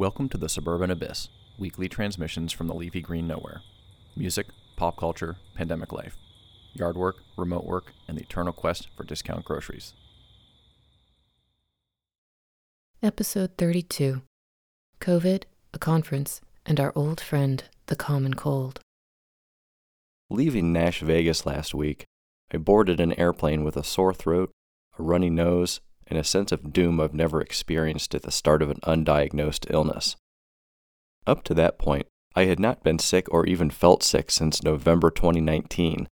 Welcome to the Suburban Abyss, weekly transmissions from the leafy green nowhere. Music, pop culture, pandemic life, yard work, remote work, and the eternal quest for discount groceries. Episode 32 COVID, a conference, and our old friend, the common cold. Leaving Nash Vegas last week, I boarded an airplane with a sore throat, a runny nose, and a sense of doom I've never experienced at the start of an undiagnosed illness. Up to that point, I had not been sick or even felt sick since November 2019,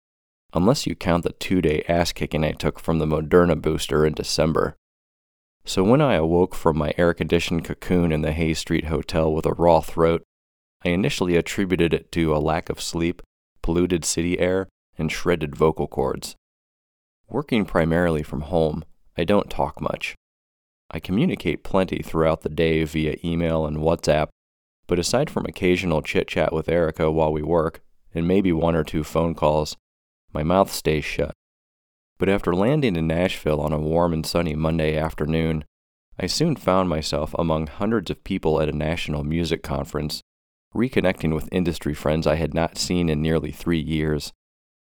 unless you count the two day ass kicking I took from the Moderna booster in December. So when I awoke from my air conditioned cocoon in the Hay Street Hotel with a raw throat, I initially attributed it to a lack of sleep, polluted city air, and shredded vocal cords. Working primarily from home, I don't talk much. I communicate plenty throughout the day via email and WhatsApp, but aside from occasional chit chat with Erica while we work, and maybe one or two phone calls, my mouth stays shut. But after landing in Nashville on a warm and sunny Monday afternoon, I soon found myself among hundreds of people at a national music conference, reconnecting with industry friends I had not seen in nearly three years,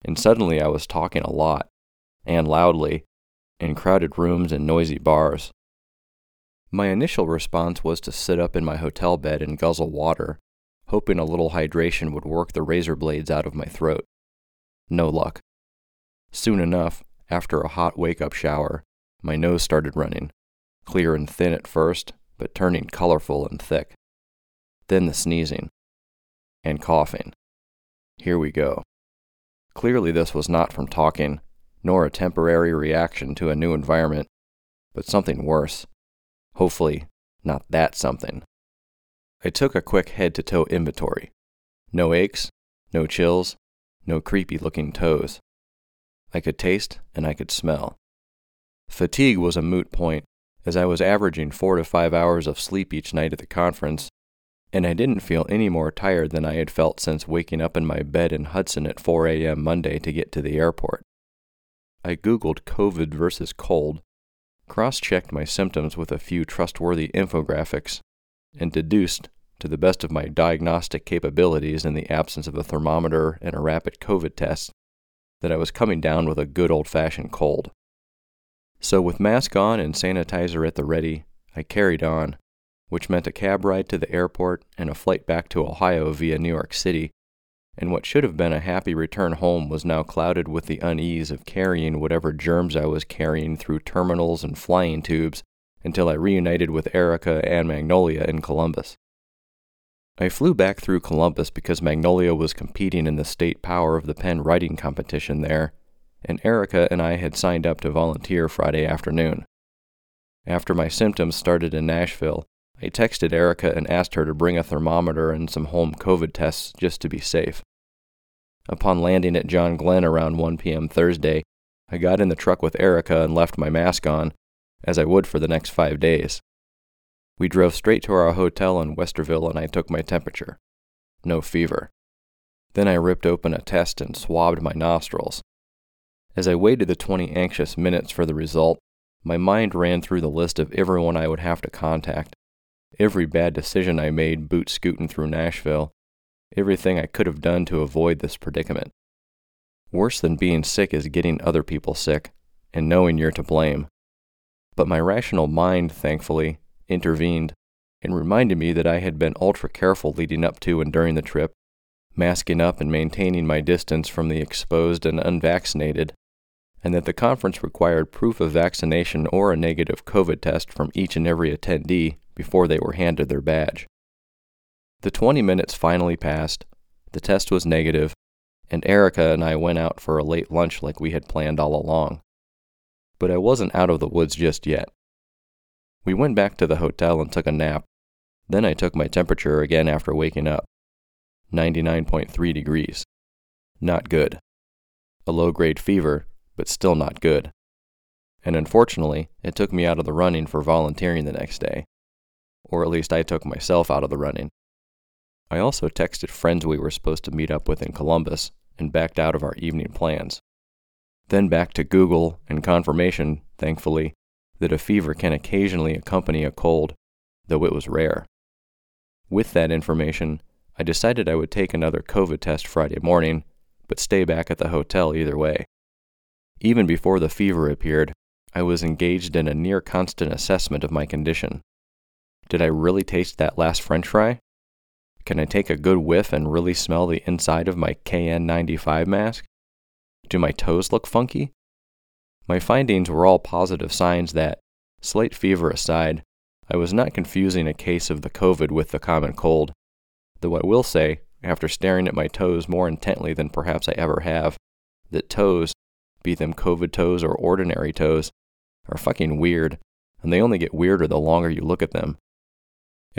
and suddenly I was talking a lot, and loudly, in crowded rooms and noisy bars. My initial response was to sit up in my hotel bed and guzzle water, hoping a little hydration would work the razor blades out of my throat. No luck. Soon enough, after a hot wake up shower, my nose started running, clear and thin at first, but turning colorful and thick. Then the sneezing. And coughing. Here we go. Clearly, this was not from talking, nor a temporary reaction to a new environment, but something worse. Hopefully, not that something. I took a quick head to toe inventory. No aches, no chills, no creepy looking toes. I could taste and I could smell. Fatigue was a moot point, as I was averaging four to five hours of sleep each night at the conference, and I didn't feel any more tired than I had felt since waking up in my bed in Hudson at 4 a.m. Monday to get to the airport. I Googled COVID versus cold, cross checked my symptoms with a few trustworthy infographics, and deduced, to the best of my diagnostic capabilities in the absence of a thermometer and a rapid COVID test, that I was coming down with a good old fashioned cold. So, with mask on and sanitizer at the ready, I carried on, which meant a cab ride to the airport and a flight back to Ohio via New York City, and what should have been a happy return home was now clouded with the unease of carrying whatever germs I was carrying through terminals and flying tubes until I reunited with Erica and Magnolia in Columbus. I flew back through Columbus because Magnolia was competing in the state power of the pen writing competition there, and Erica and I had signed up to volunteer Friday afternoon. After my symptoms started in Nashville, I texted Erica and asked her to bring a thermometer and some home COVID tests just to be safe. Upon landing at John Glenn around 1 p.m. Thursday, I got in the truck with Erica and left my mask on, as I would for the next five days. We drove straight to our hotel in Westerville and I took my temperature. No fever. Then I ripped open a test and swabbed my nostrils. As I waited the 20 anxious minutes for the result, my mind ran through the list of everyone I would have to contact. Every bad decision I made boot scooting through Nashville, everything I could have done to avoid this predicament. Worse than being sick is getting other people sick and knowing you're to blame. But my rational mind, thankfully, intervened and reminded me that I had been ultra careful leading up to and during the trip, masking up and maintaining my distance from the exposed and unvaccinated, and that the conference required proof of vaccination or a negative COVID test from each and every attendee before they were handed their badge. The 20 minutes finally passed, the test was negative, and Erica and I went out for a late lunch like we had planned all along. But I wasn't out of the woods just yet. We went back to the hotel and took a nap. Then I took my temperature again after waking up 99.3 degrees. Not good. A low grade fever, but still not good. And unfortunately, it took me out of the running for volunteering the next day. Or at least I took myself out of the running. I also texted friends we were supposed to meet up with in Columbus and backed out of our evening plans. Then back to Google and confirmation, thankfully, that a fever can occasionally accompany a cold, though it was rare. With that information, I decided I would take another COVID test Friday morning, but stay back at the hotel either way. Even before the fever appeared, I was engaged in a near constant assessment of my condition. Did I really taste that last french fry? Can I take a good whiff and really smell the inside of my KN95 mask? Do my toes look funky? My findings were all positive signs that, slight fever aside, I was not confusing a case of the COVID with the common cold. Though I will say, after staring at my toes more intently than perhaps I ever have, that toes, be them COVID toes or ordinary toes, are fucking weird, and they only get weirder the longer you look at them.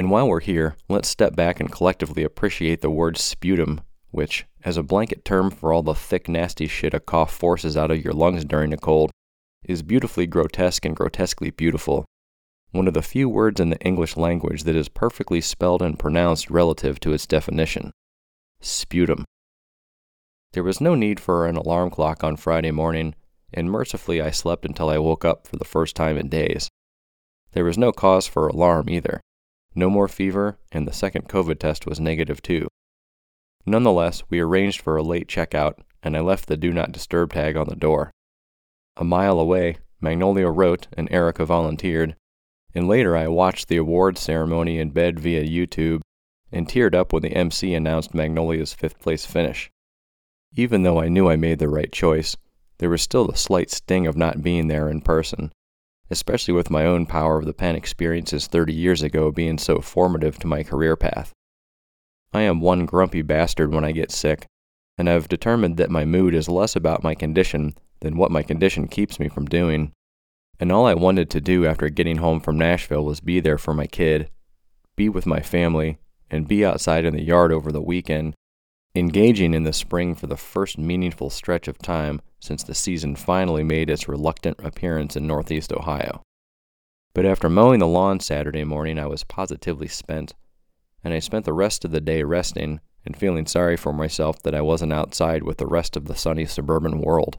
And while we're here, let's step back and collectively appreciate the word sputum, which, as a blanket term for all the thick, nasty shit a cough forces out of your lungs during a cold, is beautifully grotesque and grotesquely beautiful. One of the few words in the English language that is perfectly spelled and pronounced relative to its definition sputum. There was no need for an alarm clock on Friday morning, and mercifully I slept until I woke up for the first time in days. There was no cause for alarm either. No more fever, and the second COVID test was negative too. Nonetheless, we arranged for a late checkout, and I left the Do Not Disturb tag on the door. A mile away, Magnolia wrote and Erica volunteered, and later I watched the awards ceremony in bed via YouTube and teared up when the MC announced Magnolia's fifth place finish. Even though I knew I made the right choice, there was still the slight sting of not being there in person, especially with my own power of the pen experiences 30 years ago being so formative to my career path. I am one grumpy bastard when I get sick, and I've determined that my mood is less about my condition than what my condition keeps me from doing. And all I wanted to do after getting home from Nashville was be there for my kid, be with my family, and be outside in the yard over the weekend, engaging in the spring for the first meaningful stretch of time since the season finally made its reluctant appearance in Northeast Ohio. But after mowing the lawn Saturday morning, I was positively spent, and I spent the rest of the day resting and feeling sorry for myself that I wasn't outside with the rest of the sunny suburban world.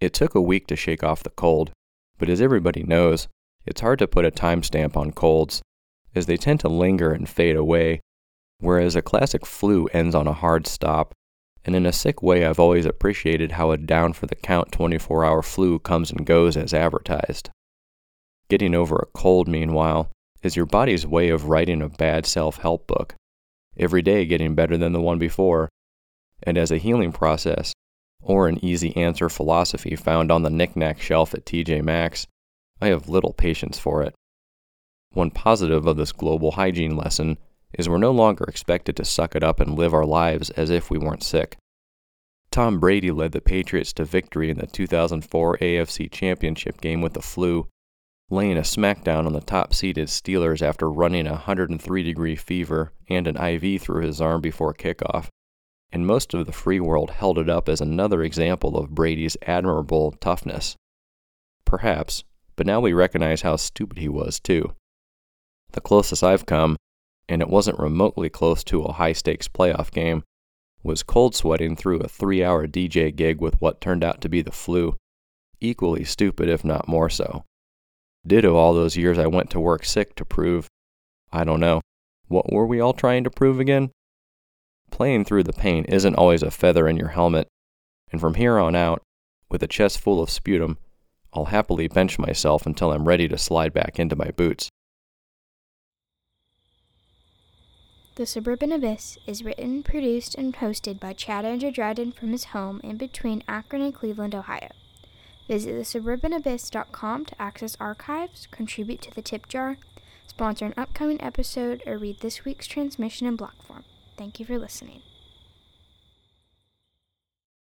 It took a week to shake off the cold, but as everybody knows, it's hard to put a timestamp on colds, as they tend to linger and fade away, whereas a classic flu ends on a hard stop. And in a sick way, I've always appreciated how a down for the count 24 hour flu comes and goes as advertised. Getting over a cold, meanwhile, is your body's way of writing a bad self help book, every day getting better than the one before. And as a healing process, or an easy answer philosophy found on the knickknack shelf at TJ Maxx, I have little patience for it. One positive of this global hygiene lesson is we're no longer expected to suck it up and live our lives as if we weren't sick. Tom Brady led the Patriots to victory in the 2004 AFC Championship game with the flu, laying a smackdown on the top seeded Steelers after running a 103 degree fever and an IV through his arm before kickoff and most of the free world held it up as another example of Brady's admirable toughness. Perhaps, but now we recognize how stupid he was, too. The closest I've come, and it wasn't remotely close to a high stakes playoff game, was cold sweating through a three hour DJ gig with what turned out to be the flu. Equally stupid, if not more so. Ditto all those years I went to work sick to prove, I don't know, what were we all trying to prove again? Playing through the pain isn't always a feather in your helmet, and from here on out, with a chest full of sputum, I'll happily bench myself until I'm ready to slide back into my boots. The Suburban Abyss is written, produced, and hosted by Chad Andrew Dryden from his home in between Akron and Cleveland, Ohio. Visit thesuburbanabyss.com to access archives, contribute to the tip jar, sponsor an upcoming episode, or read this week's transmission in block form. Thank you for listening.